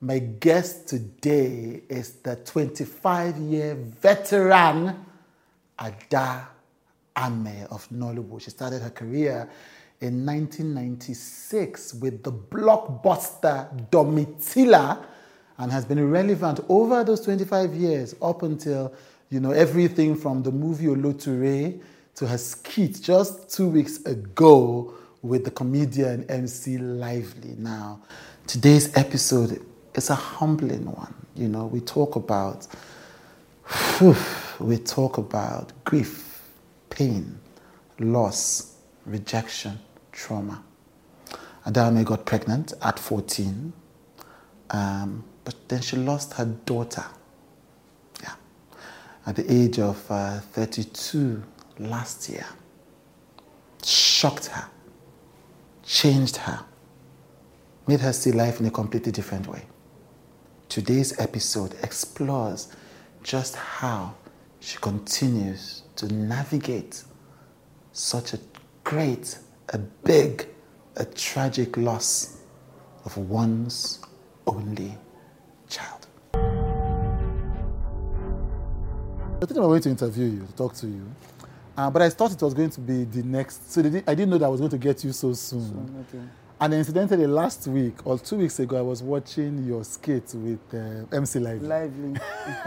My guest today is the 25 year veteran Ada Ameh of Nollywood. She started her career in 1996 with the blockbuster Domitila and has been relevant over those 25 years up until you know everything from the movie Oloture to her skit just two weeks ago with the comedian MC Lively. Now, today's episode is a humbling one. You know, we talk about whew, we talk about grief, pain, loss, rejection, trauma. Ada Ameh got pregnant at 14, um, but then she lost her daughter. Yeah, at the age of uh, 32 last year. Shocked her, changed her, made her see life in a completely different way. Today's episode explores just how she continues to navigate such a great, a big, a tragic loss of one's only child. I think I'm going to interview you, to talk to you. Uh, but I thought it was going to be the next. So I didn't know that I was going to get you so soon. soon okay. And incidentally, last week or two weeks ago, I was watching your skit with uh, MC Lively. Lively.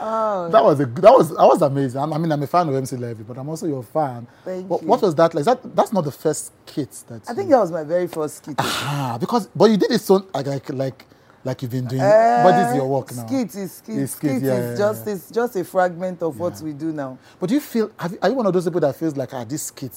oh. That was a that was that was amazing. I mean, I'm a fan of MC Lively, but I'm also your fan. Thank what, you. what was that like? Is that that's not the first skit that. I you- think that was my very first skit. Ah, because but you did it so like like like, like you've been doing. but this is your work now. Uh, Skit is skit. It's skit skit, yeah, is yeah, just yeah. it's just a fragment of what we do now. But do you feel you- are you one of those people that feels like ah this skit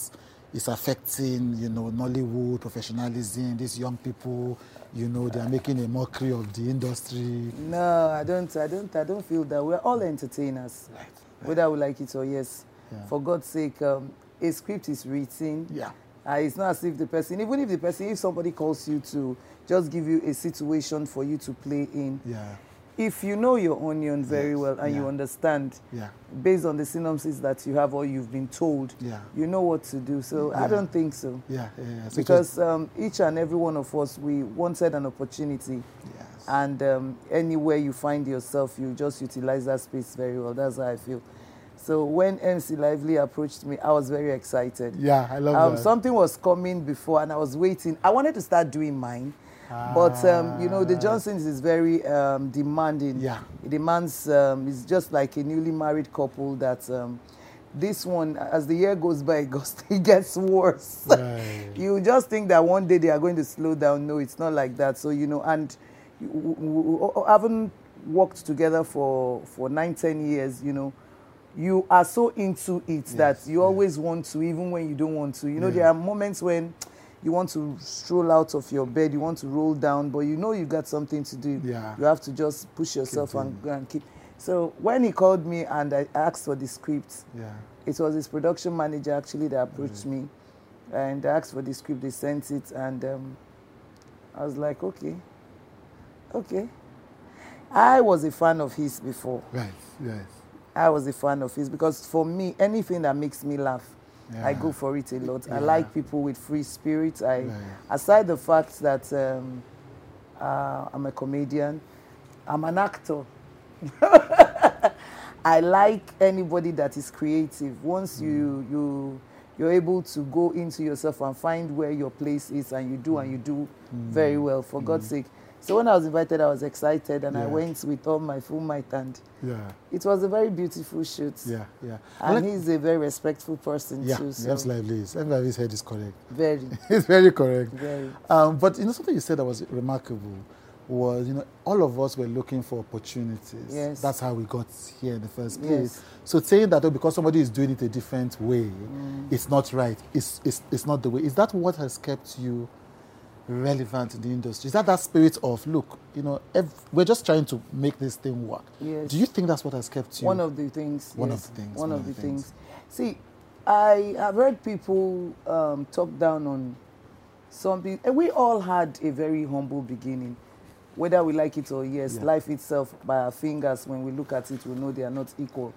is affecting you know Nollywood professionalism? These young people, you know, they are making a mockery of the industry. No, I don't. I don't. I don't feel that we're all entertainers, Right. whether we like it or yes. Yeah. For God's sake, um, a script is written. Yeah. Uh, it's not as if the person, even if the person, if somebody calls you to just give you a situation for you to play in, Yeah. If you know your onion very Yes, well and you understand, Yeah. based on the synopsis that you have or you've been told, Yeah. you know what to do. So Yeah. I don't think so. Yeah. Yeah. yeah. So Because um, each and every one of us, we wanted an opportunity. yes. And um, anywhere you find yourself, you just utilize that space very well. That's how I feel. So when MC Lively approached me, I was very excited. yeah, I love Um, that. something was coming before, and I was waiting. I wanted to start doing mine, but um, you know, the. Johnsons is very um, demanding. Yeah. It demands. Um, it's just like a newly married couple that. Um, this one, as the year goes by, it goes- it gets worse. Right. you just think that one day they are going to slow down. No, it's not like that. So you know, and you- haven't worked together for for nine, ten years. You know, you are so into it that Yes, you yes. always want to, even when you don't want to. You know, Yeah. there are moments when you want to stroll out of your bed, you want to roll down, but you know you got something to do. Yeah. You have to just push yourself and, and keep. So when he called me and I asked for the script, Yeah. it was his production manager actually that approached me and I asked for the script they sent it and um, i was like okay okay i was a fan of his before Right. Yes. i was a fan of his because for me anything that makes me laugh i go for it a lot i like people with free spirit i Right. aside the fact that um, uh, i'm a comedian i'm an actor I like anybody that is creative. Once you you you're able to go into yourself and find where your place is, and you do and you do very well. For God's sake. So when I was invited, I was excited, and I went with all my full might, and Yeah. it was a very beautiful shoot. Yeah. Yeah. And Like- he's a very respectful person yeah. too. So Yes, lively is. Head is correct. very, It's very correct. very. Um, but you know something you said that was remarkable was you know all of us were looking for opportunities. Yes. That's how we got here in the first place. Yes. So saying that oh, because somebody is doing it a different way, Mm. it's not right. It's, it's it's not the way. Is that what has kept you relevant in the industry? Is that that spirit of look? You know, ev- we're just trying to make this thing work. Yes. Do you think that's what has kept you? One of the things. One of the things, One, of, the things. See, I have heard people um, talk down on something. And we all had a very humble beginning. Whether we like it or yes, Yeah. life itself by our fingers, when we look at it, we know they are not equal.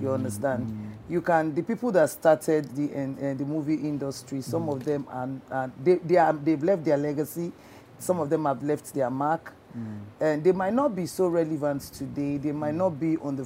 You understand? You can the people that started the uh, the movie industry. Some of them and and they they are they've left their legacy. some of them have left their mark, Mm. and they might not be so relevant today. They might not be on the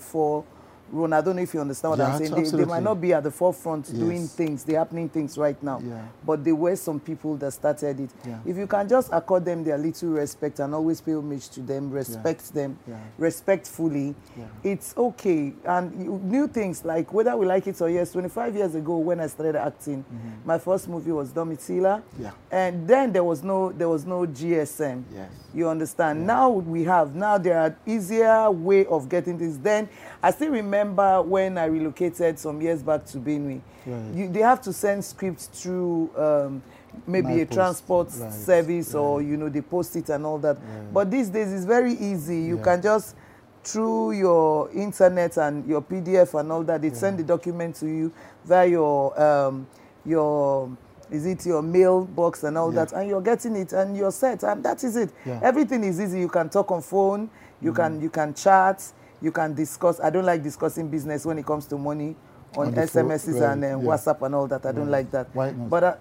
forefront. I don't know if you understand what Yeah, I'm saying. They, they might not be at the forefront doing Yes. things, the happening things right now. Yeah. But there were some people that started it. Yeah. If you can just accord them their little respect and always pay homage to them, respect them respectfully, it's okay. And you, new things like whether we like it or yes, 25 years ago when I started acting, my first movie was Domitila. Mm-hmm. Yeah. And then there was no there was no GSM. Yes. You understand? Now we have now there are easier way of getting this. Then I still remember when I relocated some years back to Benue. Right. You, they have to send scripts through um, maybe a Milepost. transport Right. service or you know they post it and all that. But these days it's very easy. You Yeah. can just through your internet and your PDF and all that, they send the document to you via your um, your is it your mailbox and all Yeah. that, and you're getting it and you're set, and that is it. Yeah. Everything is easy. You can talk on phone, you Mm. can you can chat, you can discuss. I don't like discussing business when it comes to money on, On phone, SMSs right, and uh, yeah. WhatsApp and all that. I don't Right. like that. Why not? But uh,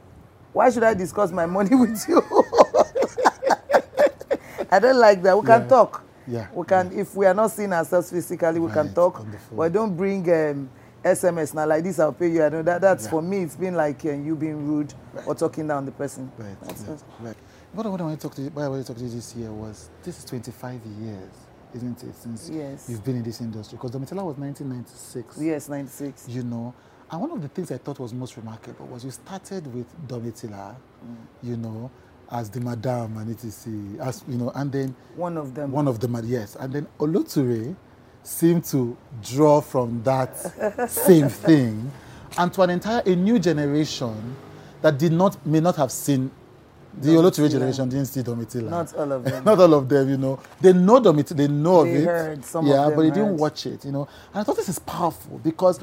why should I discuss my money with you? I don't like that. We Yeah. can talk. Yeah. We can, if we are not seeing ourselves physically, we can talk. on the phone. But don't bring um, SMS now like this. I'll pay you. I know that. That's Yeah. for me. It's been like uh, you being rude or talking down the person. Right, right, it. What I want to talk to you, why I want to talk to you this year was this is 25 years, isn't it, since Yes. you've been in this industry? Because Domitila was 1996. Yes, 96. You know, and one of the things I thought was most remarkable was you started with Domitila, you know, as the madam and etc. As you know, and then One of them. one of the mad yes, and then Oloture seemed to draw from that same thing, and to an entire a new generation that did not may not have seen the Domitila. generation didn't see Domitila. Not all of them. Not all of them, you know. They know Domitila, they know They of it. heard, some of yeah, them but they didn't heard. watch it, you know. And I thought this is powerful because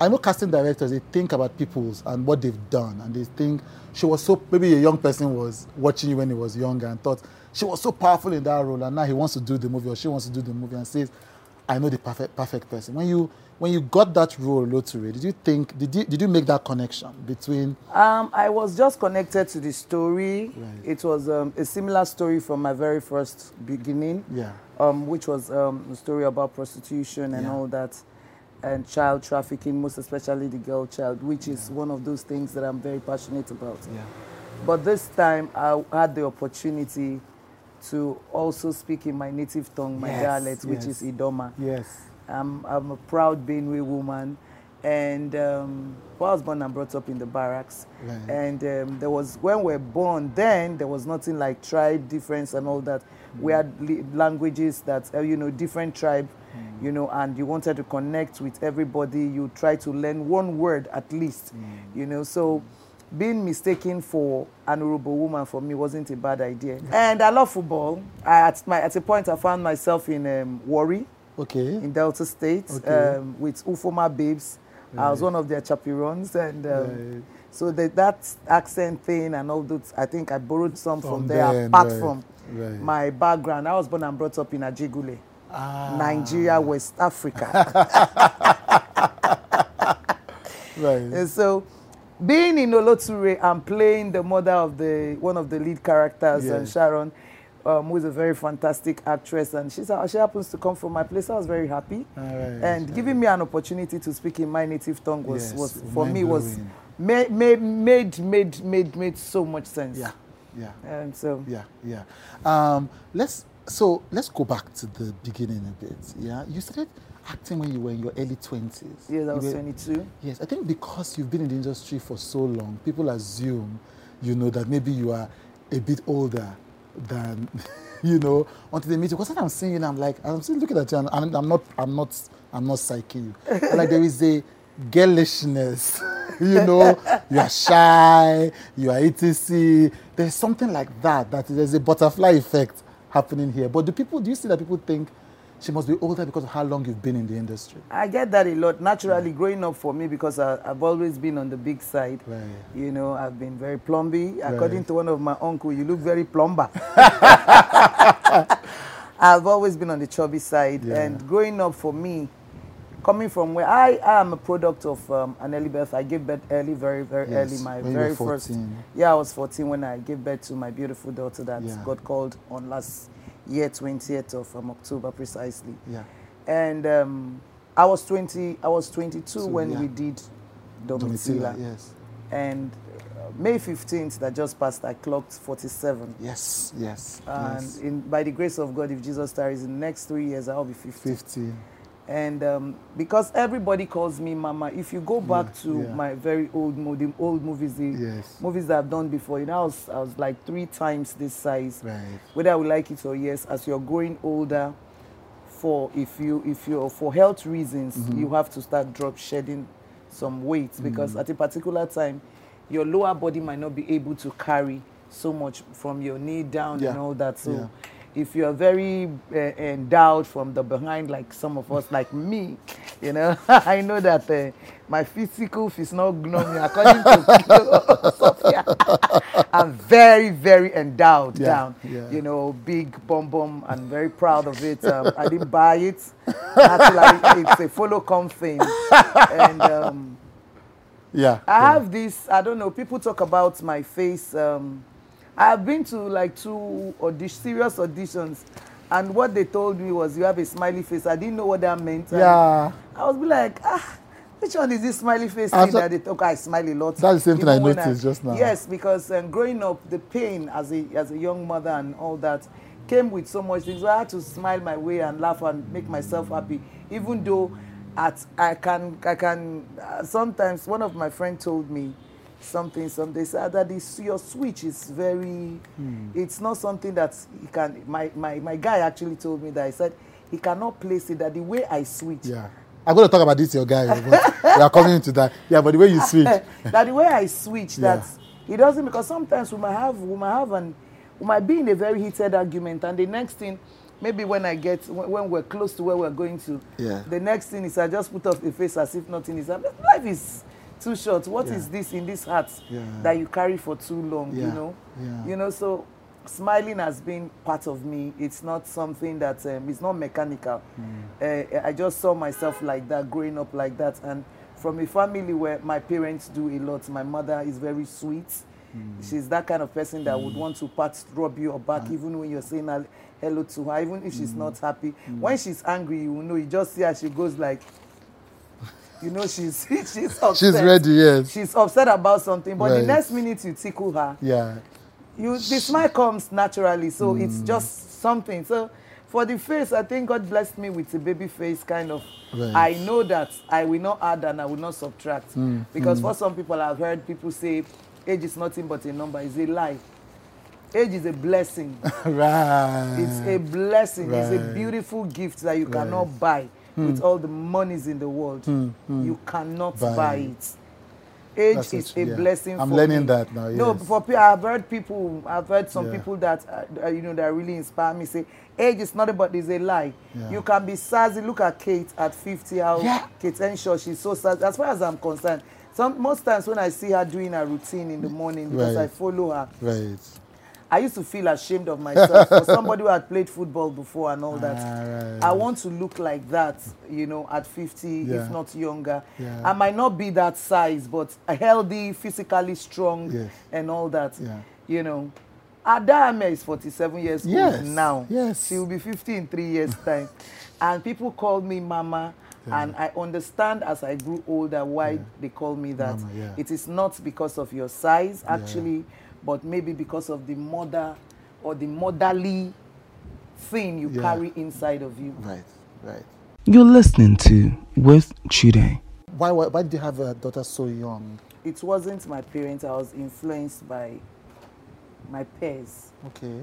I know casting directors, they think about people's and what they've done. And they think she was so, maybe a young person was watching you when he was younger and thought she was so powerful in that role. And now he wants to do the movie or she wants to do the movie and says, I know the perfect, perfect person. When you, when you got that role, Oloture, did you think, did you, did you make that connection between, Um, I was just connected to the story. Right. It was um, a similar story from my very first beginning, yeah, um, which was um, a story about prostitution and Yeah. all that, and child trafficking, most especially the girl child, which is one of those things that I'm very passionate about. yeah, But this time I had the opportunity to also speak in my native tongue, my Yes, dialect, which yes. is Idoma. yes, I'm, I'm a proud Benue woman. And um, well, I was born and brought up in the barracks. Right. And um, there was, when we were born, then there was nothing like tribe difference and all that. We had languages that, uh, you know, different tribe, you know, and you wanted to connect with everybody. You try to learn one word at least, you know. So being mistaken for an Urhobo woman for me wasn't a bad idea. And I love football. I, at, my, at a point, I found myself in um, Warri okay, in Delta State Okay. um, with Ufuoma Babes. I was one of their chaperons, and um, Right. so the, that accent thing and all those, I think I borrowed some from, From there, then, apart right, from my background. I was born and brought up in Ajegunle, Ah, Nigeria, West Africa. right, and so, being in Oloture and playing the mother of the one of the lead characters, and Sharon, um, who is a very fantastic actress, and she's, she happens to come from my place. I was very happy. Right. and giving me an opportunity to speak in my native tongue was, Yes, was for me was made, made made made made made so much sense. Yeah, yeah, And so yeah, yeah. Um, let's so let's go back to the beginning a bit. Yeah, you started acting when you were in your early twenties. yes, I was were- 22. Yes, I think because you've been in the industry for so long, people assume, you know, that maybe you are a bit older than, you know, until they meet you. Because when I'm seeing you, and I'm like, I'm still looking at you, and I'm, I'm not, I'm not, I'm not psyching you. Like there is a girlishness, you know, you are shy, you are etc. There's something like that. That there's a butterfly effect happening here. But do people, do you see that people think she must be older because of how long you've been in the industry? I get that a lot naturally growing up for me because I, I've always been on the big side. Right. You know, I've been very plumby. According Right. to one of my uncle, you look very plumber. I've always been on the chubby side, Yeah. and growing up for me, coming from where I, am a product of um, an early birth. I gave birth early, very, very Yes, early. My when you were very first. Yeah, I was 14 when I gave birth to my beautiful daughter that Yeah. got called on last year, 20th of um, October precisely. Yeah. And um, I was 20. I was 22 So, when yeah. we did Domitila, Domitila. yes. And uh, May 15th that just passed, I clocked 47. Yes, yes. And yes. in, by the grace of God, if Jesus tarries in the next three years, I'll be 50. 50. And um, because everybody calls me Mama, if you go back Yeah, to yeah. my very old, mo- the old movies, the Yes. movies that I've done before, you know, I was, I was like three times this size. Right. Whether I would like it or yes, as you're growing older, for if you if you're for health reasons, Mm-hmm. you have to start drop shedding some weight Mm. because at a particular time, your lower body might not be able to carry so much from your knee down Yeah, and all that. So. If you are very uh, endowed from the behind, like some of us, like me, you know, I know that uh, my physical physiognomy, according to Sophia, I'm very, very endowed Yeah, down. yeah. You know, big bum bum, and very proud of it. Um, I didn't buy it. Actually, it's a follow come thing. And um, Yeah. I yeah. have this, I don't know, people talk about my face. Um, I've been to like two audi- serious auditions, and what they told me was, You have a smiley face. I didn't know what that meant. Yeah. I was be like, ah, which one is this smiley face I thing that they talk? I smile a lot. That's the same thing I noticed just now. Yes, because um, growing up, the pain as a as a young mother and all that came with so much things. So I had to smile my way and laugh and make myself happy, even though at I can I can uh, sometimes one of my friends told me something something they said that this your switch is very Hmm. it's not something that he can my, my my guy actually told me that he said he cannot place it that the way I switch Yeah. I'm going to talk about this, your guy. We are coming into that. Yeah, but the way you switch. that the way I switch, Yeah. that he doesn't because sometimes we might have we might have an we might be in a very heated argument, and the next thing, maybe when I get when, when we're close to where we're going to, Yeah. the next thing is I just put up a face as if nothing is happening. Life is too short. What is Yeah. this in this heart Yeah. that you carry for too long? You know, you know. So smiling has been part of me. It's not something that um, it's not mechanical. Mm. Uh, I just saw myself like that, growing up like that, and from a family where my parents do a lot. My mother is very sweet. Mm. She's that kind of person that would want to pat, rub your back, even when you're saying hello to her, even if she's Mm. not happy. When she's angry, you know, you just see her. She goes like, you know, she's she's upset. She's ready, yes. She's upset about something, but Right. the next minute you tickle her, Yeah. you the smile comes naturally so it's Mm. just something so for the face i think god blessed me with a baby face kind of Right. i know that i will not add and i will not subtract Mm, because for some people i've heard people say age is nothing but a number it's a lie age is a blessing right. it's a blessing it's a beautiful gift that you cannot Right. buy Hmm. with all the monies in the world hmm, hmm. you cannot Buy buy it. age That's is a yeah. blessing I'm for learning me. that now, no for people i've heard people i've heard some Yeah. people that uh, you know that really inspire me say age is not about it's a lie Yeah. you can be sassy look at kate at 50 how Yeah. kate Henshaw, she's so sassy as far as i'm concerned some most times when i see her doing her routine in the morning because Right. i follow her Right. I used to feel ashamed of myself for somebody who had played football before and all that. Ah, right. I want to look like that, you know, at 50, Yeah. if not younger. Yeah. I might not be that size, but healthy, physically strong, Yes. and all that. Yeah. You know, Ada Ameh is 47 years Yes, old now. yes. She will be 50 in three years' time. and people call me Mama. And I understand as I grew older why they call me that. Mama, yeah. It is not because of your size, actually, but maybe because of the mother or the motherly thing you Yeah. carry inside of you. Right. Right. You're listening to With Chude. Why, why, why did you have a daughter so young? It wasn't my parents, I was influenced by my peers. Okay.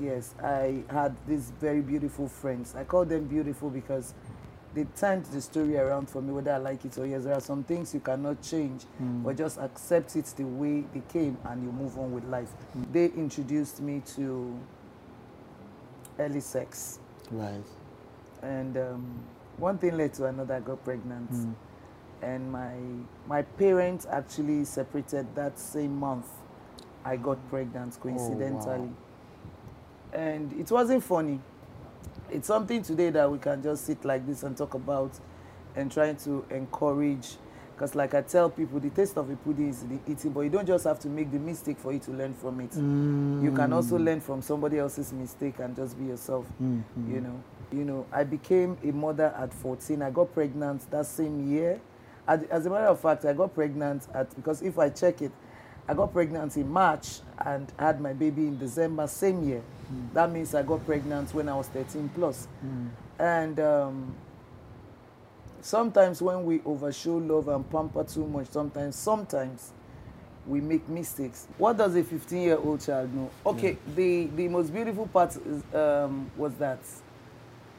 Yes, I had these very beautiful friends. I call them beautiful because they turned the story around for me, whether I like it or yes. There are some things you cannot change, but just accept it the way they came and you move on with life. They introduced me to early sex. Right. And um, one thing led to another, I got pregnant. Mm. And my, my parents actually separated that same month. I got pregnant coincidentally. And it wasn't funny. It's something today that we can just sit like this and talk about. and trying to encourage. Because, like I tell people, the taste of a pudding is the eating, but you don't just have to make the mistake for you to learn from it. You can also learn from somebody else's mistake and just be yourself. You know, you know. I became a mother at 14. I got pregnant that same year. As, as a matter of fact, I got pregnant at because if I check it, I got pregnant in March and had my baby in December same year. That means I got pregnant when I was 13 plus. And um, sometimes when we overshow love and pamper too much, sometimes, sometimes we make mistakes. What does a 15 year old child know? Okay, the, the most beautiful part is, um, was that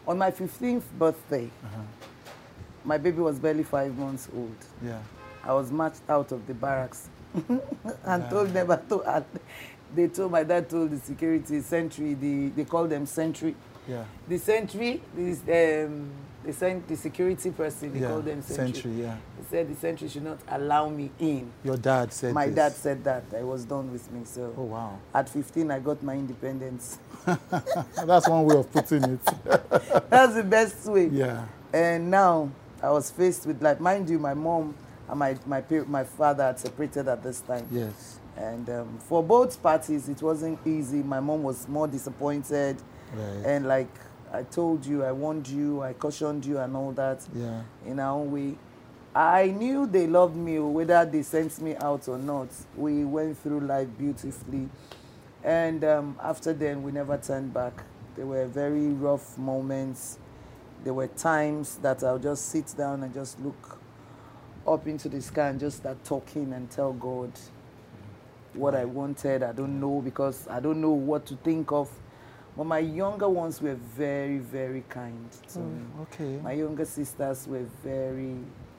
on my 15th birthday, my baby was barely five months old. Yeah. I was marched out of the barracks and told never to. And they told my dad told the security sentry. The they call them sentry. Yeah. The sentry, this um, the sent the security person. They yeah. call them sentry. Century, yeah. He said the sentry should not allow me in. Your dad said my this. dad said that. I was done with me. So Oh wow. at 15, I got my independence. That's one way of putting it. That's the best way. yeah. And now I was faced with like, mind you, my mom and my my my father had separated at this time. Yes. And um, for both parties, it wasn't easy. My mom was more disappointed. Right. And like I told you, I warned you, I cautioned you, and all that Yeah. in our own way. I knew they loved me, whether they sent me out or not. We went through life beautifully. And um, after then, we never turned back. There were very rough moments. There were times that I'll just sit down and just look up into the sky and just start talking and tell God what I wanted. I don't know because I don't know what to think of. But my younger ones were very, very kind to me. Okay. My younger sisters were very,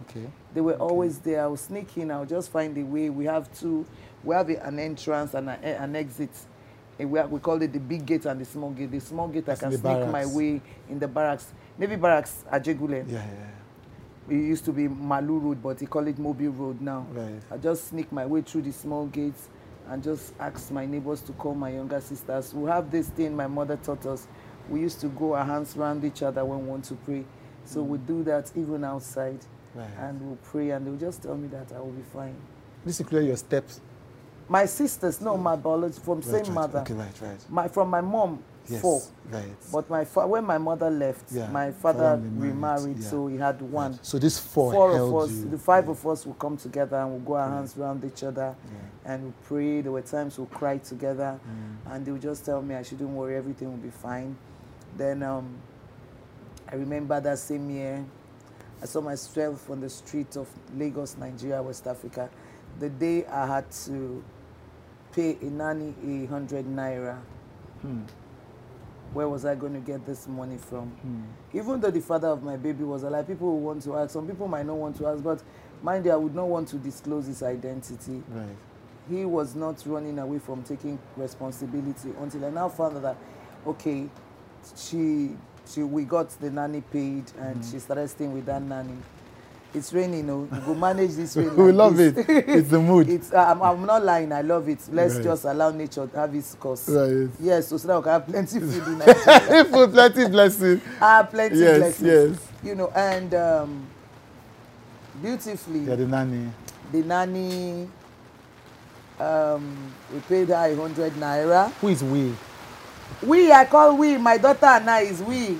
Okay. they were always there. I was sneaking, I would just find a way. We have two, we have an entrance and a, an exit. And we, have, we call it the big gate and the small gate. The small gate, That's I can sneak my way in the barracks. Navy barracks, Ajegunle. Yeah, yeah, It used to be Malu Road, but they call it Mobile Road now. Right. I just sneak my way through the small gates and just ask my neighbors to call my younger sisters. We have this thing my mother taught us. We used to go our hands around each other when we want to pray. So we do that even outside Right. and we'll pray and they'll just tell me that I will be fine. This includes your steps. My sisters, no, my biology from Right, same right. mother. Okay, right, right. My from my mom, Yes. four. Right. But my fa- when my mother left, Yeah, my father remarried, yeah. so he had one. Right. So these four, four of us, you. the five Yeah. of us will come together and we'll go our hands around each other and we'll pray. There were times we'll cry together Mm. and they'll just tell me I shouldn't worry, everything will be fine. Then um, I remember that same year, I saw myself on the street of Lagos, Nigeria, West Africa. The day I had to pay a nanny a hundred naira. Hmm. Where was I going to get this money from? Hmm. even though the father of my baby was alive, people will want to ask. Some people might not want to ask, but mind you, I would not want to disclose his identity. Right. He was not running away from taking responsibility until I now found that, okay, she, she, we got the nanny paid and Mm-hmm. she started staying with that nanny. It's raining, you know, we go manage this rain. we like love this. it. It's the mood. It's, uh, I'm, I'm not lying, I love it. Let's Right. just allow nature to have its course. right. Yes, so, so that we can have plenty food in Nigeria. For plenty blessing. ah, plenty Yes, blessings yes. you know, and um, beautifully, Yeah, the nanny. the nanny, um, we paid her a hundred naira. Who is we? We, I call we, my daughter and I is we.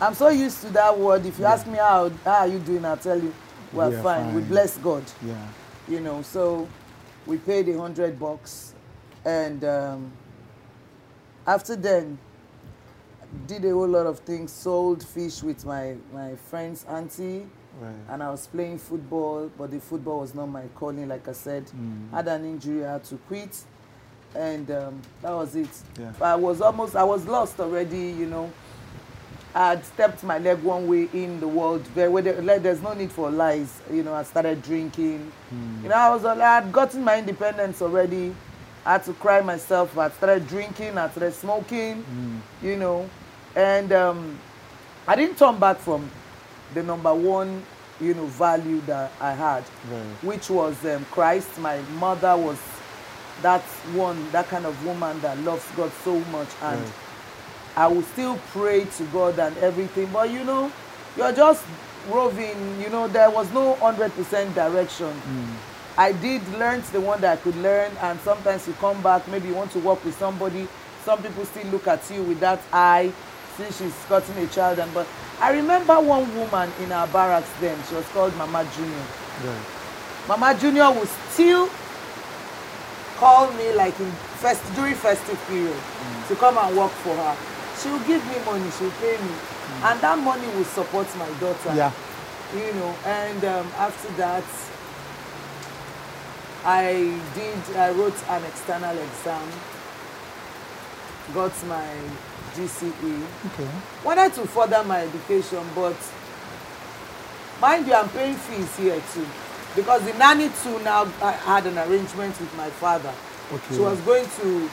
I'm so used to that word. If you ask me how, how are you doing, I'll tell you, we're We are fine. We bless God, Yeah. you know. So we paid a hundred bucks, and um, after then, did a whole lot of things. Sold fish with my my friend's auntie. Right. and I was playing football, but the football was not my calling. Like I said, Mm. had an injury, I had to quit, and um, that was it. Yeah. I was almost, I was lost already. You know, I had stepped my leg one way in the world. Where, where there, like, there's no need for lies. You know, I started drinking. Mm. You know, I was, I had gotten my independence already. I had to cry myself. I started drinking. I started smoking Mm. you know, and um, I didn't turn back from the number one, you know, value that I had, Right. which was um, Christ. My mother was that one, that kind of woman that loves God so much, and Right. I will still pray to God and everything. But you know, you're just roving. You know, there was no hundred percent direction. Hmm. I did learn the one that I could learn, and sometimes you come back, maybe you want to work with somebody. Some people still look at you with that eye, since she's gotten a child. And but I remember one woman in our barracks then. She was called Mama Junior. Right. Mama Junior would still call me like in fest during festive period hmm. to come and work for her. She will give me money, she will pay me, and that money will support my daughter. Yeah. You know, and um, after that, I did. I wrote an external exam, got my GCE Okay. wanted to further my education but mind you i'm paying fees here too because the nanny too now I had an arrangement with my father Okay. she was going to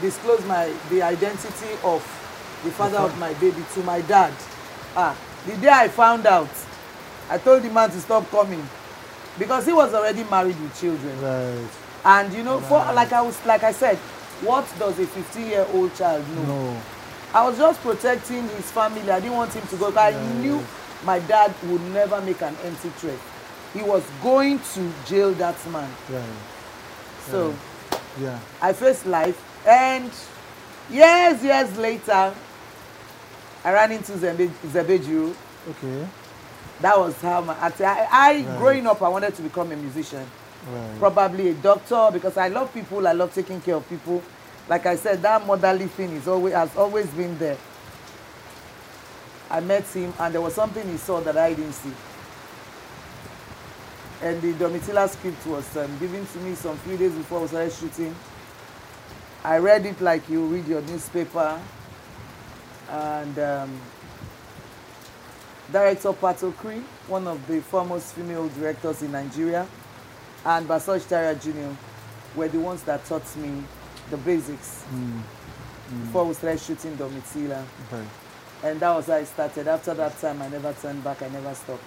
disclose my the identity of the father of my baby to my dad ah the day i found out i told the man to stop coming because he was already married with children Right. and you know for like i was like i said what does a 15 year old child know No. I was just protecting his family. I didn't want him to go. 'cause I knew my dad would never make an empty threat. He was going to jail that man. Right. So Yeah. I faced life. And years, years later, I ran into Zeb Ejiro. Okay. That was how my, I, I Right. growing up, I wanted to become a musician. Right. probably a doctor because I love people. I love taking care of people. Like I said, that motherly thing is always has always been there. I met him and there was something he saw that I didn't see. And the Domitila script was um, given to me some few days before I started shooting. I read it like you read your newspaper. And um, director Pato Kri, one of the foremost female directors in Nigeria, and Basoj Tara Jr. were the ones that taught me the basics before we started shooting Domitila. Right. And that was how I started. After that time, I never turned back, I never stopped.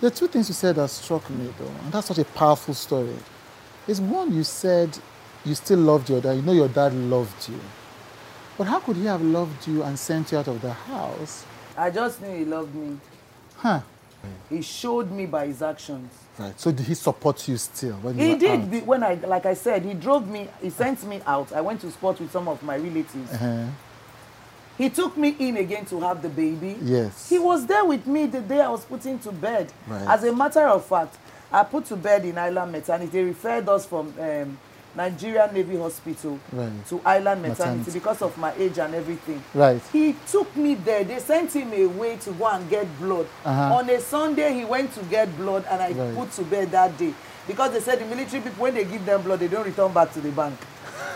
There are two things you said that struck me, though, and that's such a powerful story. Is one, you said you still loved your dad. You know your dad loved you. But how could he have loved you and sent you out of the house? I just knew he loved me. Huh. He showed me by his actions. Right. So did he support you still when you He were did. out? be- When I, like I said, he drove me. He sent me out. I went to sport with some of my relatives. Uh-huh. He took me in again to have the baby. Yes. He was there with me the day I was put into bed. Right. As a matter of fact, I put to bed in Island Maternity. They referred us from um, Nigerian Navy Hospital Right. to Island Maternity, Maternity. because of my age and everything. Right. He took me there. They sent him away to go and get blood. Uh-huh. On a Sunday, he went to get blood, and I Right. put to bed that day because they said the military people, when they give them blood, they don't return back to the bank.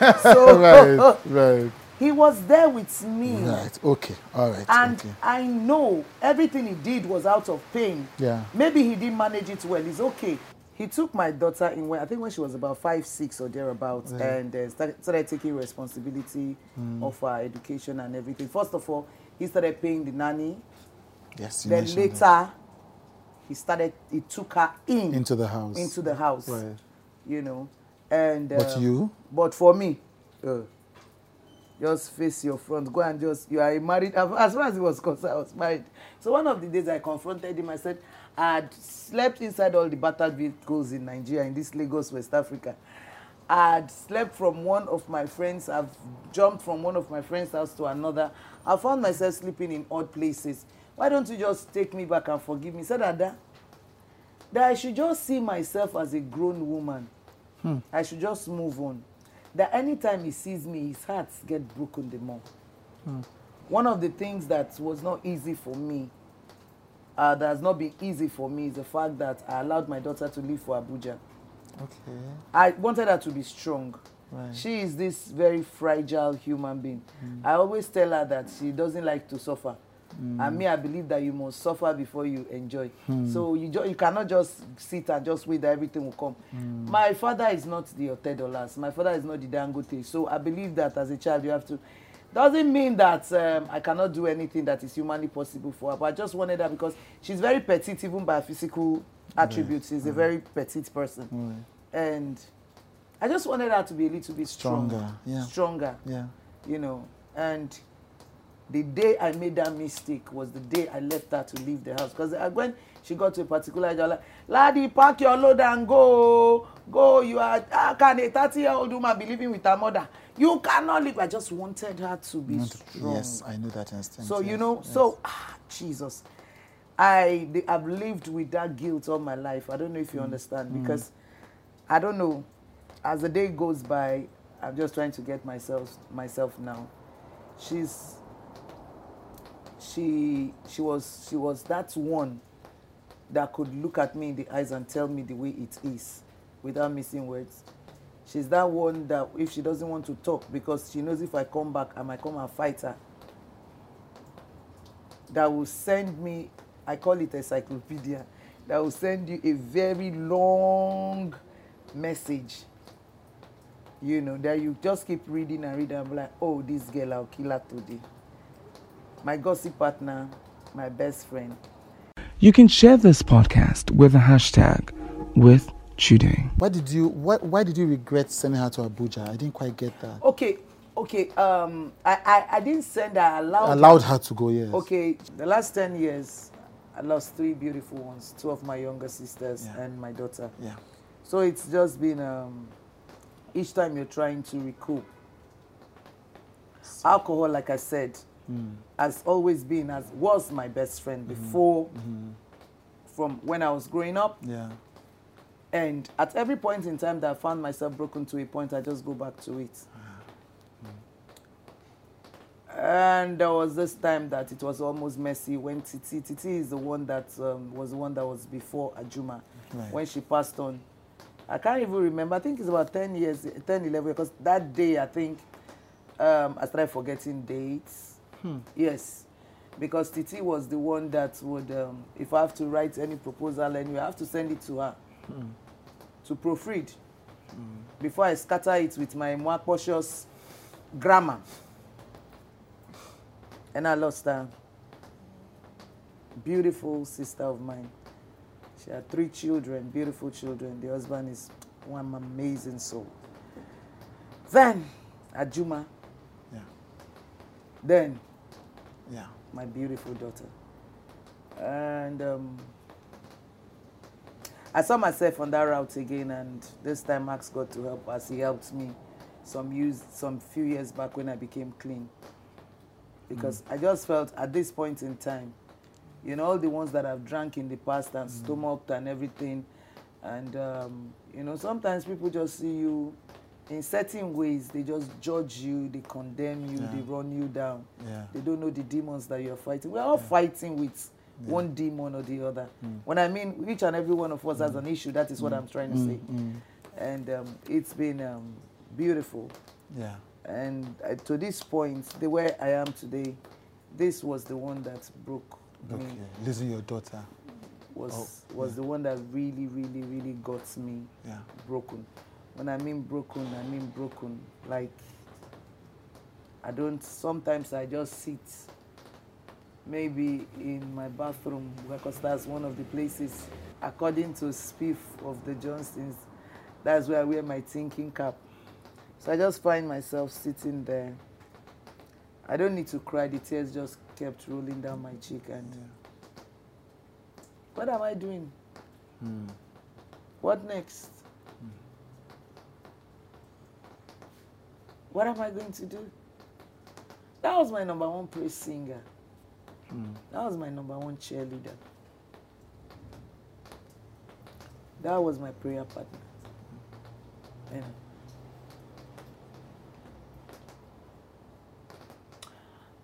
so right. Right. he was there with me. Right. Okay. All right. And okay. I know everything he did was out of pain. Yeah. Maybe he didn't manage it well. It's okay. He took my daughter in when I think when she was about five, six or thereabouts, and uh, started, started taking responsibility Hmm. of her education and everything. First of all, he started paying the nanny. Yes. You then later, that. he started. He took her in into the house. into the house. Right. You know, and But um, you? But for me, uh, just face your front. Go and just you are married. As far as he was concerned, I was married. So one of the days I confronted him. I said had slept inside all the battered vehicles in Nigeria in this Lagos, West Africa. I had slept from one of my friends. I've jumped from one of my friends' house to another. I found myself sleeping in odd places. Why don't you just take me back and forgive me? Said, Ada, that I should just see myself as a grown woman. I should just move on. That anytime he sees me, his heart get broken the more. One of the things that was not easy for me, uh, that has not been easy for me, is the fact that I allowed my daughter to leave for Abuja. Okay. I wanted her to be strong. Right. She is this very fragile human being. I always tell her that she doesn't like to suffer. And me, I believe that you must suffer before you enjoy. So you, you cannot just sit and just wait that everything will come. My father is not the Otedolas. My father is not the Dangote. So I believe that as a child, you have to. Doesn't mean that um, I cannot do anything that is humanly possible for her. But I just wanted her because she's very petite, even by physical attributes. She's a very petite person. And I just wanted her to be a little bit strong, Stronger, yeah. stronger, Yeah. you know. And The day I made that mistake was the day I left her to leave the house. Because when she got to a particular age, I was like, Laddie, pack your load and go. Go. You are, how can a 30 year old woman be living with her mother? You cannot live. I just wanted her to be Not- strong. Yes, I know that instinct. So you know, yes. so ah, Jesus, I I've lived with that guilt all my life. I don't know if you understand because I don't know. As the day goes by, I'm just trying to get myself myself now. She's she she was she was that one that could look at me in the eyes and tell me the way it is without missing words. She's that one that if she doesn't want to talk because she knows if I come back I might come and fight her that will send me, I call it encyclopedia, that will send you a very long message. You know, that you just keep reading and reading and be like, oh, this girl, I'll kill her today. My gossip partner, my best friend. You can share this podcast with the hashtag with Today. Why did you why, why did you regret sending her to Abuja? I didn't quite get that. Okay, okay, um, I, I, I didn't send her, I allowed, Allowed her to go, yes. Okay, the last 10 years, I lost three beautiful ones, two of my younger sisters Yeah. and my daughter. Yeah. So it's just been um, each time you're trying to recoup. Alcohol, like I said, has always been as was my best friend before, from when I was growing up, Yeah. And at every point in time that I found myself broken to a point, I just go back to it. And there was this time that it was almost messy when Titi, Titi is the one that um, was the one that was before Ajuma. Right. When she passed on, I can't even remember. I think it's about 10 years, 10, 11, because that day, I think, um, I started forgetting dates. Yes. Because Titi was the one that would, um, if I have to write any proposal anyway, I have to send it to her to proofread before I scatter it with my more cautious grammar. And I lost her. Beautiful sister of mine. She had three children, beautiful children. The husband is one amazing soul. Then, Ajuma. Yeah. Then, Yeah. my beautiful daughter. And um, I saw myself on that route again, and this time Max got to help as he helped me some years, some few years back when I became clean. Because I just felt at this point in time, you know, all the ones that I've drank in the past and stomached and everything, and um, you know, sometimes people just see you in certain ways. They just judge you, they condemn you, Yeah. they run you down. Yeah. They don't know the demons that you're fighting. We're all fighting with one demon or the other. When I mean each and every one of us has an issue, that is what I'm trying to say. And um, it's been um, beautiful. Yeah. And uh, to this point, the way I am today, this was the one that broke Okay. me. Losing your daughter. Was Oh, was yeah. the one that really, really, really got me Yeah. broken. When I mean broken, I mean broken. Like I don't. Sometimes I just sit, maybe in my bathroom because that's one of the places, according to Spiff of the Johnsons, that's where I wear my thinking cap. So I just find myself sitting there. I don't need to cry. The tears just kept rolling down my cheek, and what am I doing? Hmm. What next? What am I going to do? That was my number one praise singer. That was my number one cheerleader. That was my prayer partner. Know.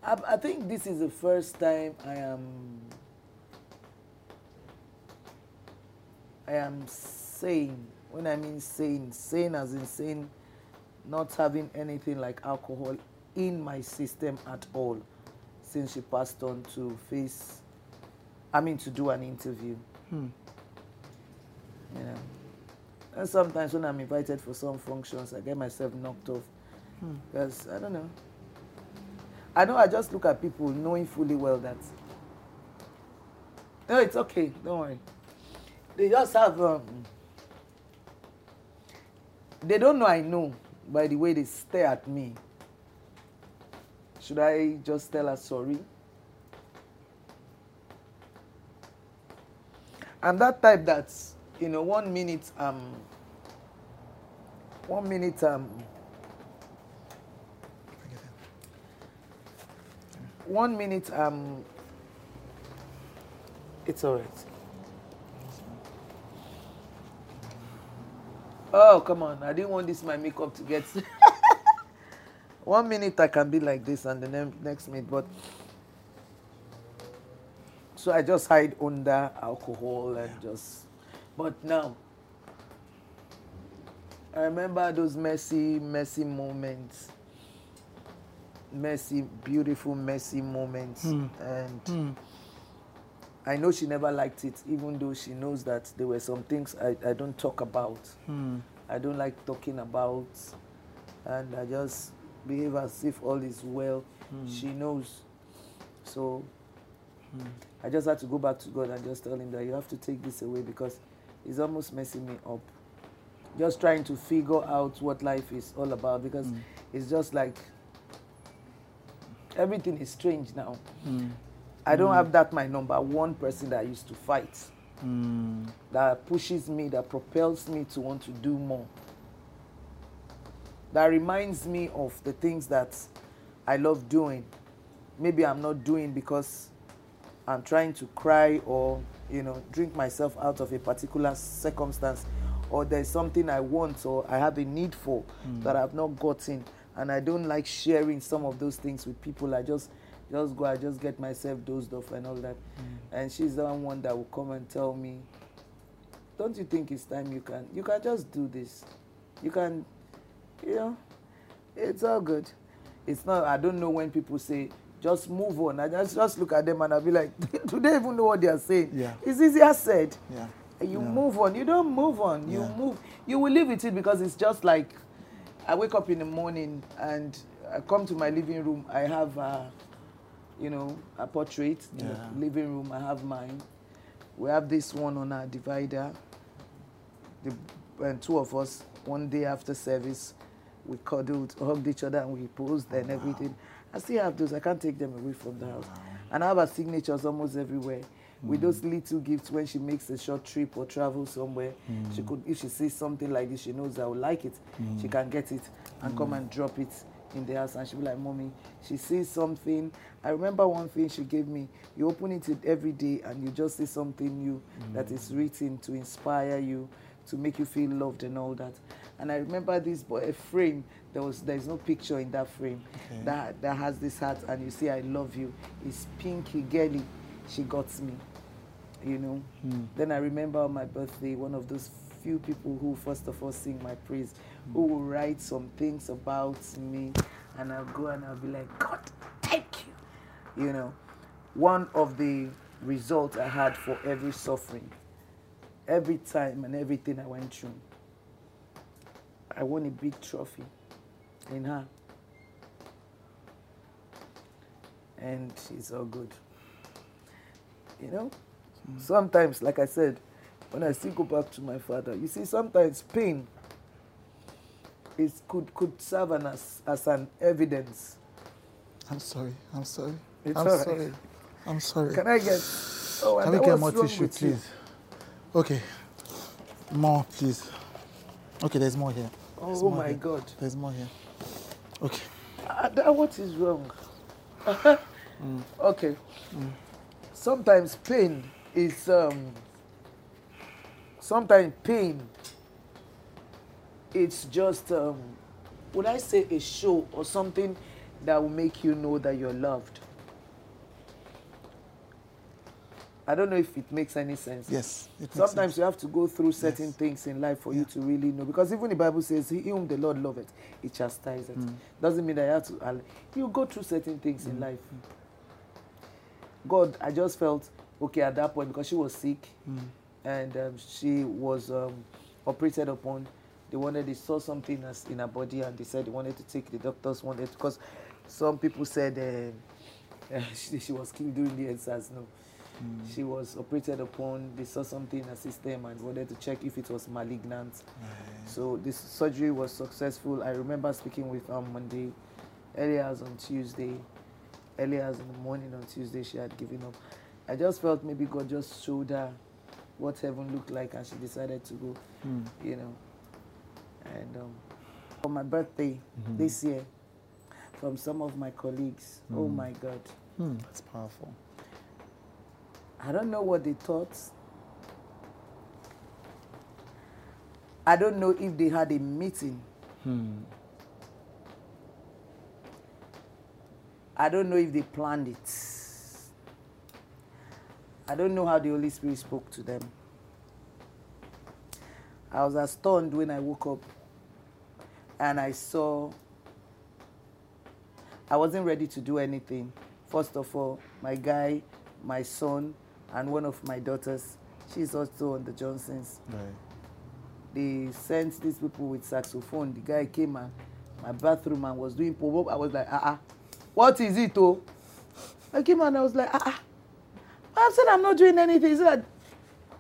I, I think this is the first time I am I am sane. When I mean sane, sane as in sane, not having anything like alcohol in my system at all since she passed on to face, I mean, to do an interview. You know. And sometimes when I'm invited for some functions, I get myself knocked off. Because, I don't know. I know I just look at people knowing fully well that, no, it's okay, don't worry. They just have, um, they don't know I know by the way they stare at me. Should I just tell her sorry? I'm that type that's, you know, one minute um one minute um one minute um it's all right. Oh come on! I didn't want this my makeup to get. one minute I can be like this, and the ne- next minute, but so I just hide under alcohol and just. But now, I remember those messy, messy moments. Messy, beautiful, messy moments, hmm. and. Hmm. I know she never liked it, even though she knows that there were some things I, I don't talk about. Hmm. I don't like talking about, and I just behave as if all is well. Hmm. She knows. So hmm. I just had to go back to God and just tell him that you have to take this away because it's almost messing me up. Just trying to figure out what life is all about because hmm. it's just like everything is strange now. I don't have that my number one person that I used to fight. That pushes me, that propels me to want to do more. That reminds me of the things that I love doing. Maybe I'm not doing because I'm trying to cry or, you know, drink myself out of a particular circumstance or there's something I want or I have a need for hmm. that I've not gotten and I don't like sharing some of those things with people. I just just go, I just get myself dozed off and all that. Hmm. And she's the one that will come and tell me, Don't you think it's time you can you can just do this? You can you know, it's all good. It's not I don't know when people say just move on. I just just look at them and I'll be like, do they even know what they are saying? Yeah. It's easier said. Yeah. You Yeah. move on. You don't move on. You Yeah. move. You will live with it because it's just like I wake up in the morning and I come to my living room. I have, uh, you know, a portrait in Yeah. the living room. I have mine. We have this one on our divider. The and two of us. One day after service, we cuddled, hugged each other, and we posed and everything. I still have those. I can't take them away from the house. And I have her signatures almost everywhere. With hmm. those little gifts when she makes a short trip or travel somewhere, hmm. she could if she sees something like this, she knows I will like it. She hmm. can get it and come and drop it in the house and she'll be like, Mommy, she sees something. I remember one thing she gave me. You open it every day and you just see something new that is written to inspire you, to make you feel loved and all that. And I remember this boy, a frame. There was there is no picture in that frame Okay. that that has this heart and you see I love you. It's pinky girly. She got me. You know. Hmm. Then I remember on my birthday, one of those few people who first of all sing my praise, hmm. who will write some things about me, and I'll go and I'll be like, God, thank you. You know, one of the results I had for every suffering, every time and everything I went through, I won a big trophy in her. And it's all good. You know? Mm. Sometimes, like I said, when I still go back to my father, you see, sometimes pain is could could serve an, as, as an evidence. I'm sorry. I'm sorry. It's I'm right. sorry. I'm sorry. Can I get? Oh, Can we get more tissue, with you. please? Okay. More, please. Okay, there's more here. There's Oh more my here. God! There's more here. Okay. Ah, that what is wrong? Okay. Sometimes pain is um. Sometimes pain. It's just um, would I say a show or something that will make you know that you're loved. I don't know if it makes any sense. Yes. Sometimes sense. you have to go through certain Yes. things in life for Yeah. you to really know. Because even the Bible says, He whom the Lord loveth, he chastises. Mm. Doesn't mean that you have to. al- You go through certain things Mm. in life. God, I just felt okay at that point because she was sick Mm. and um, she was um, operated upon. They wanted, they saw something as in her body and they said they wanted to take, the doctors wanted, because some people said um, she, she was killed during the EndSARS. No. She was operated upon. They saw something in her system and wanted to check if it was malignant. So this surgery was successful. I remember speaking with her Monday, earlier as on Tuesday, earlier as in the morning on Tuesday she had given up. I just felt maybe God just showed her what heaven looked like and she decided to go, Hmm. you know. And um, for my birthday Mm-hmm. this year, from some of my colleagues, oh Mm. my God, Hmm, that's powerful. I don't know what they thought. I don't know if they had a meeting. Hmm. I don't know if they planned it. I don't know how the Holy Spirit spoke to them. I was astonished when I woke up and I saw I wasn't ready to do anything. First of all, my guy, my son, and one of my daughters, she's also on the Johnsons. Right. They sent these people with saxophone. The guy came and my bathroom and was doing pop up. I was like, ah, ah, what is it, oh? I came and I was like, ah, ah. I said I'm not doing anything. He said,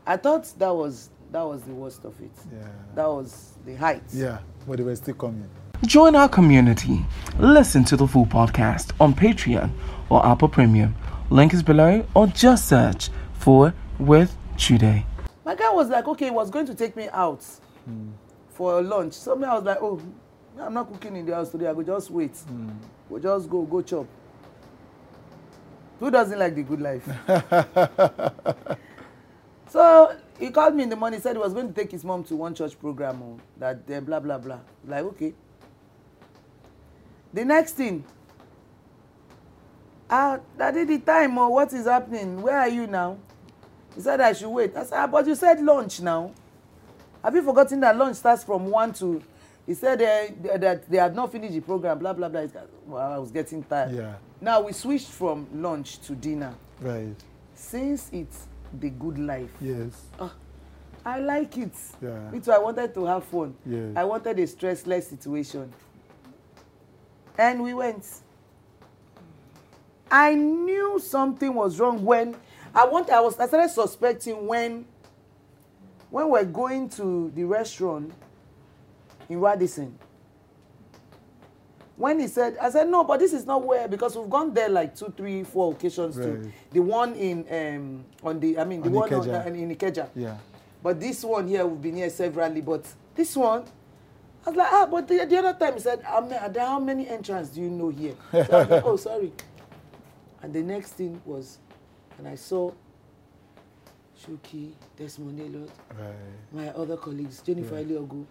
I thought that was that was the worst of it. Yeah. That was the height. Yeah, but they were still coming. Join our community. Listen to the full podcast on Patreon or Apple Premium. Link is below or just search for With today. My guy was like, okay, he was going to take me out for lunch. So me, I was like, oh, I'm not cooking in the house today. I will just wait. We'll just go, go chop. Who doesn't like the good life? so he called me in the morning, said he was going to take his mom to one church program, oh, that uh, blah, blah, blah. Like, okay. The next thing, ah, daddy, the time, oh, what is happening? Where are you now? He said I should wait. I said, ah, but you said lunch now. Have you forgotten that lunch starts from one to? He said uh, that they have not finished the program. Blah blah blah. Well, I was getting tired. Yeah. Now we switched from lunch to dinner. Right. Since it's the good life, Yes. I like it. Yeah. Me too. I wanted to have fun. Yes. I wanted a stressless situation. And we went. I knew something was wrong when I want. I was. I started suspecting when. When we're going to the restaurant in Radisson. When he said, I said no, but this is not where because we've gone there like two, three, four occasions Right. to the one in um on the I mean the On one on, Ikeja. uh, in Ikeja. Yeah. But this one here, we've been here severally. But this one, I was like, ah, but the, the other time he said, how many, how many entrants do you know here? So I was like, oh, sorry. And the next thing was, and I saw Shuki, Desmond Elliot, Right. my other colleagues, Jennifer Yeah. Eliogu.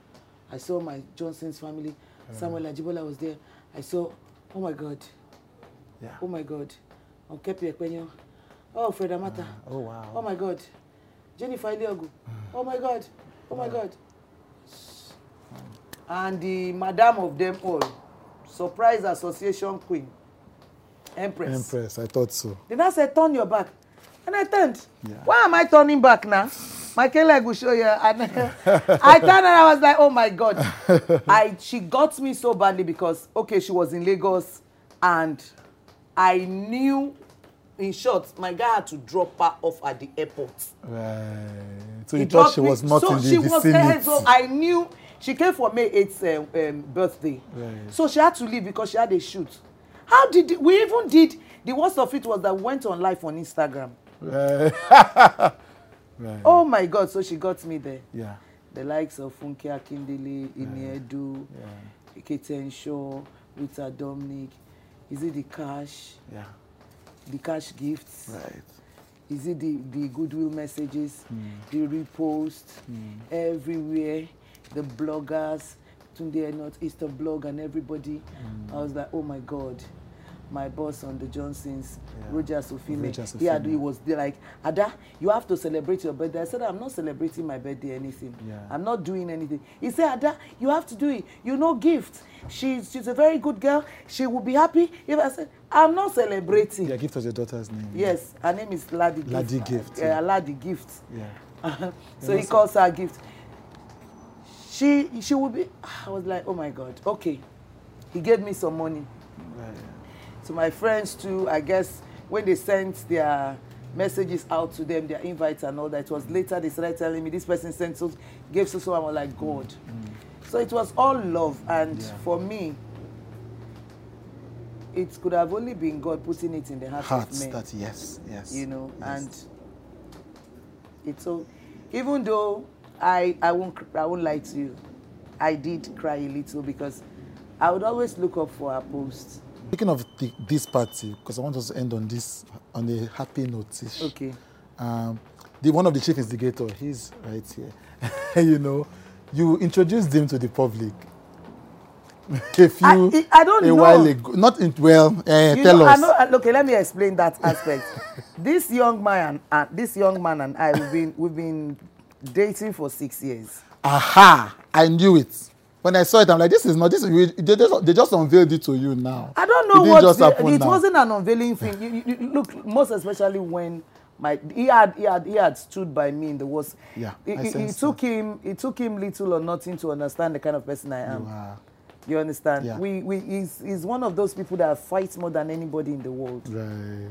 I saw my Johnson's family. Samuel Ajibola was there. I saw, oh my God, Yeah. oh my God, Onkepi Ekpenyo, oh Fred Amata. Oh wow. Oh my God. Jennifer Iliogu. Oh my God. Oh my God. And the madam of them all, surprise association queen, empress. Empress, I thought so. They now said, turn your back. And I turned. Yeah. Why am I turning back now? My leg will show you. And I turned and I was like, oh my God. I she got me so badly because okay, she was in Lagos and I knew in short, my guy had to drop her off at the airport. Right. So He you thought she me- was not so in the she was there, so I knew she came for May 8th um, um, birthday. Right. So she had to leave because she had a shoot. How did we even did the worst of it was that we went on live on Instagram. Oh my God! So she got me there. Yeah. The likes of Funke Akindele, Iniedu, Yeah. Keten Shaw, Rita Dominic. Is it the cash? Yeah. The cash gifts? Right. Is it the, the goodwill messages, Hmm. the repost, everywhere, the bloggers, Tunde Not Easter blog and everybody. Hmm. I was like, oh my God. My boss on the Johnsons, Yeah. Roger Sofime, he, had, he was there like, Ada, you have to celebrate your birthday. I said, I'm not celebrating my birthday anything. Yeah. I'm not doing anything. He said, Ada, you have to do it. You know, gift. She's, she's a very good girl. She will be happy. If I said, I'm not celebrating. Yeah, gift was your daughter's name. Yes, her name is Ladi Gift. Ladi Gift, Uh, yeah. Ladi Gift. Yeah. so he calls her Gift. She she will be. I was like, oh my God. Okay, he gave me some money. Right. To my friends too. I guess when they sent their messages out to them, their invites and all that. It was later they started telling me this person sent so gave so so. I was like, God. So it was all love, and Yeah. for me, it could have only been God putting it in the hearts, Hearts of men. that yes, yes. you know, yes. and it's so. Even though I I won't I won't lie to you, I did cry a little because I would always look up for her posts. Speaking of the, this party, because I want us to end on this on a happy note. Okay. Um, the one of the chief instigator, he's right here. you know, you introduced him to the public. a few I- I don't a know. while ago. Not in, well. Uh, You tell know, us. I know, okay, let me explain that aspect. this young man and uh, this young man and I we've been we've been dating for six years. Aha! I knew it. When I saw it, I'm like, this is not this. Is, they, just, they just unveiled it to you now. I don't It know didn't what just the- happen it now. wasn't an unveiling thing. You, you, you- look, most especially when my he had he had he had stood by me in the worst. Yeah, it, I it- it took him it took him little or nothing to understand the kind of person I am. You are. You understand? Yeah. We we he's, he's one of those people that fights more than anybody in the world. Right.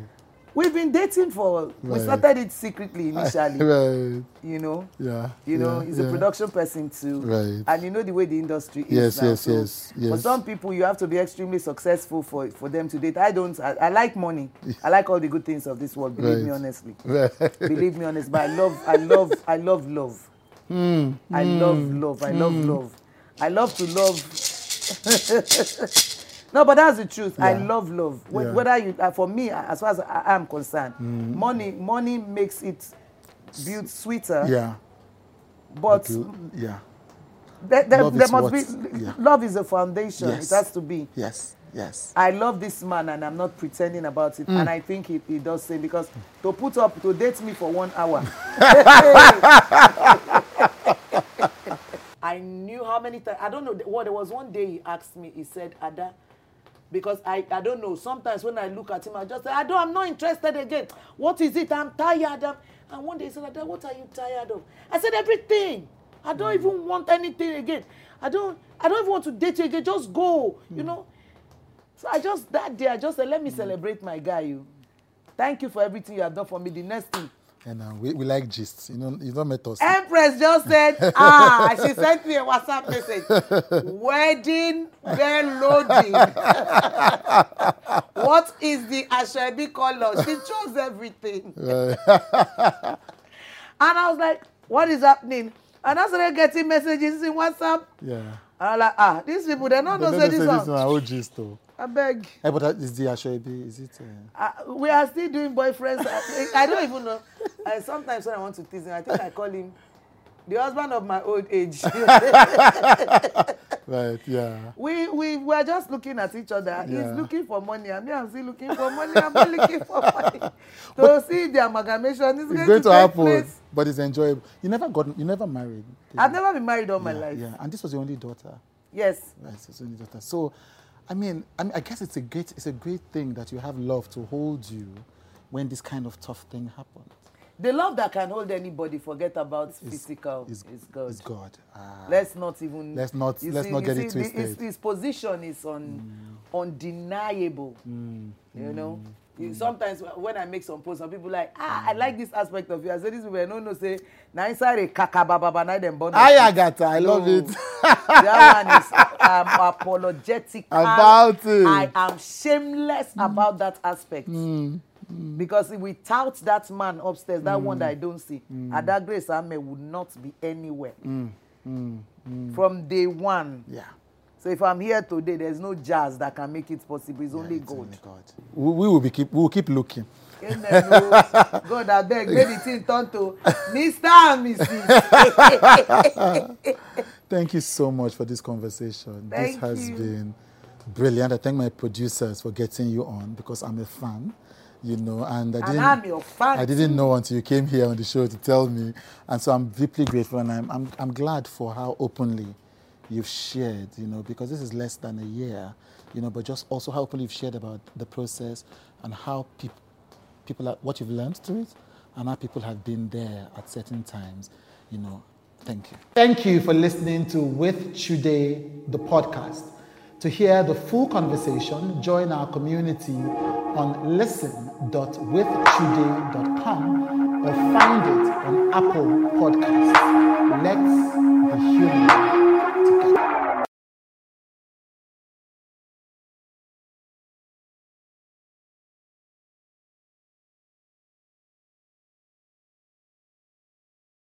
We've been dating for we Right. started it secretly initially. right. You know. Yeah. You know, yeah, he's yeah. a production person too. Right. And you know the way the industry is. Yes, now. yes, So yes, For yes. some people, you have to be extremely successful for, for them to date. I don't. I, I like money. I like all the good things of this world. Believe me Right. honestly. Right. Believe me honest. But I love. I love. I love love. Hmm. I love love. I love love. I love to love. no, but that's the truth. I love love. Yeah. Whether you, uh, for me, as far as I am concerned, Hmm. money, money makes it build sweeter. Yeah. But Yeah. there, there, Love there is must what- be yeah. love is a foundation. Yes. It has to be. Yes. Yes. I love this man and I'm not pretending about it. Mm. And I think he, he does say because to put up to date me for one hour. I knew how many times I don't know what there was one day he asked me, he said, Ada, because I, I don't know. Sometimes when I look at him, I just say, I don't, I'm not interested again. What is it? I'm tired. I'm, and one day he said, Ada, what are you tired of? I said, everything. I don't even want anything again. I don't I don't even want to date you again. Just go. You know? So I just that day I just said, let me celebrate my guy. You. Thank you for everything you have done for me. The next thing. And uh, we, we like gists. You know, you don't met us. Empress just said, ah, she sent me a WhatsApp message. Wedding bell loading. what is the Ashebi color? She chose everything. and I was like, what is happening? And I started getting messages in WhatsApp. yeah. And I'm like, ah, these people, don't They know say say this this one. one. Oh, gist though. I beg. Hey, but that is the Ashwebi, is it? Uh, Uh, we are still doing boyfriends. I, I don't even know. I, sometimes when I want to tease him, I think I call him the husband of my old age. right. Yeah. we we were just looking at each other. Yeah. He's looking for money, and me, I'm still looking for money. I'm not looking for money. to see the amalgamation is going, going to, to happen, place. but it's enjoyable. You never got. You never married. I've you? never been married all my yeah, life. Yeah. And this was your only daughter. Yes. Right, it's only daughter. So, I mean, I mean, I guess it's a great, it's a great thing that you have love to hold you when this kind of tough thing happens. The love that can hold anybody, forget about physical, is, God. Is God. Ah. Let's not even. Let's not- let's see- not get see, it the- His, twisted. his position is un, undeniable. Mm, You know. You- Sometimes when I make some posts, some people like, ah, I like this aspect of you. I say this people no no say, na inside a kaka baba na them born. Hi, Agatha. I love No. it. that one is um, apologetic About I, it. I am shameless about that aspect. Mm, Because without that man upstairs, that one mm. that I don't see, Mm. Ada Grace Ameh would not be anywhere mm. Mm. from day one. Yeah. So if I'm here today, there's no jazz that can make it possible. It's only It's God. only God. We, we will be keep. We will keep looking. Amen, oh. God, I beg, the thing turn to Mr. and Mrs. Thank you so much for this conversation. Thank this has you. been brilliant. I thank my producers for getting you on because I'm a fan, you know, and I didn't. I'm your fan I didn't know until you came here on the show to tell me, and so I'm deeply grateful, and I'm I'm, I'm glad for how openly you've shared, you know, because this is less than a year, you know, but just also how openly you've shared about the process and how people people are, what you've learned through it and how people have been there at certain times, you know. Thank you. Thank you for listening to With Chude, the podcast. To hear the full conversation, join our community on listen.withchude.com or find it on Apple Podcasts. Let's be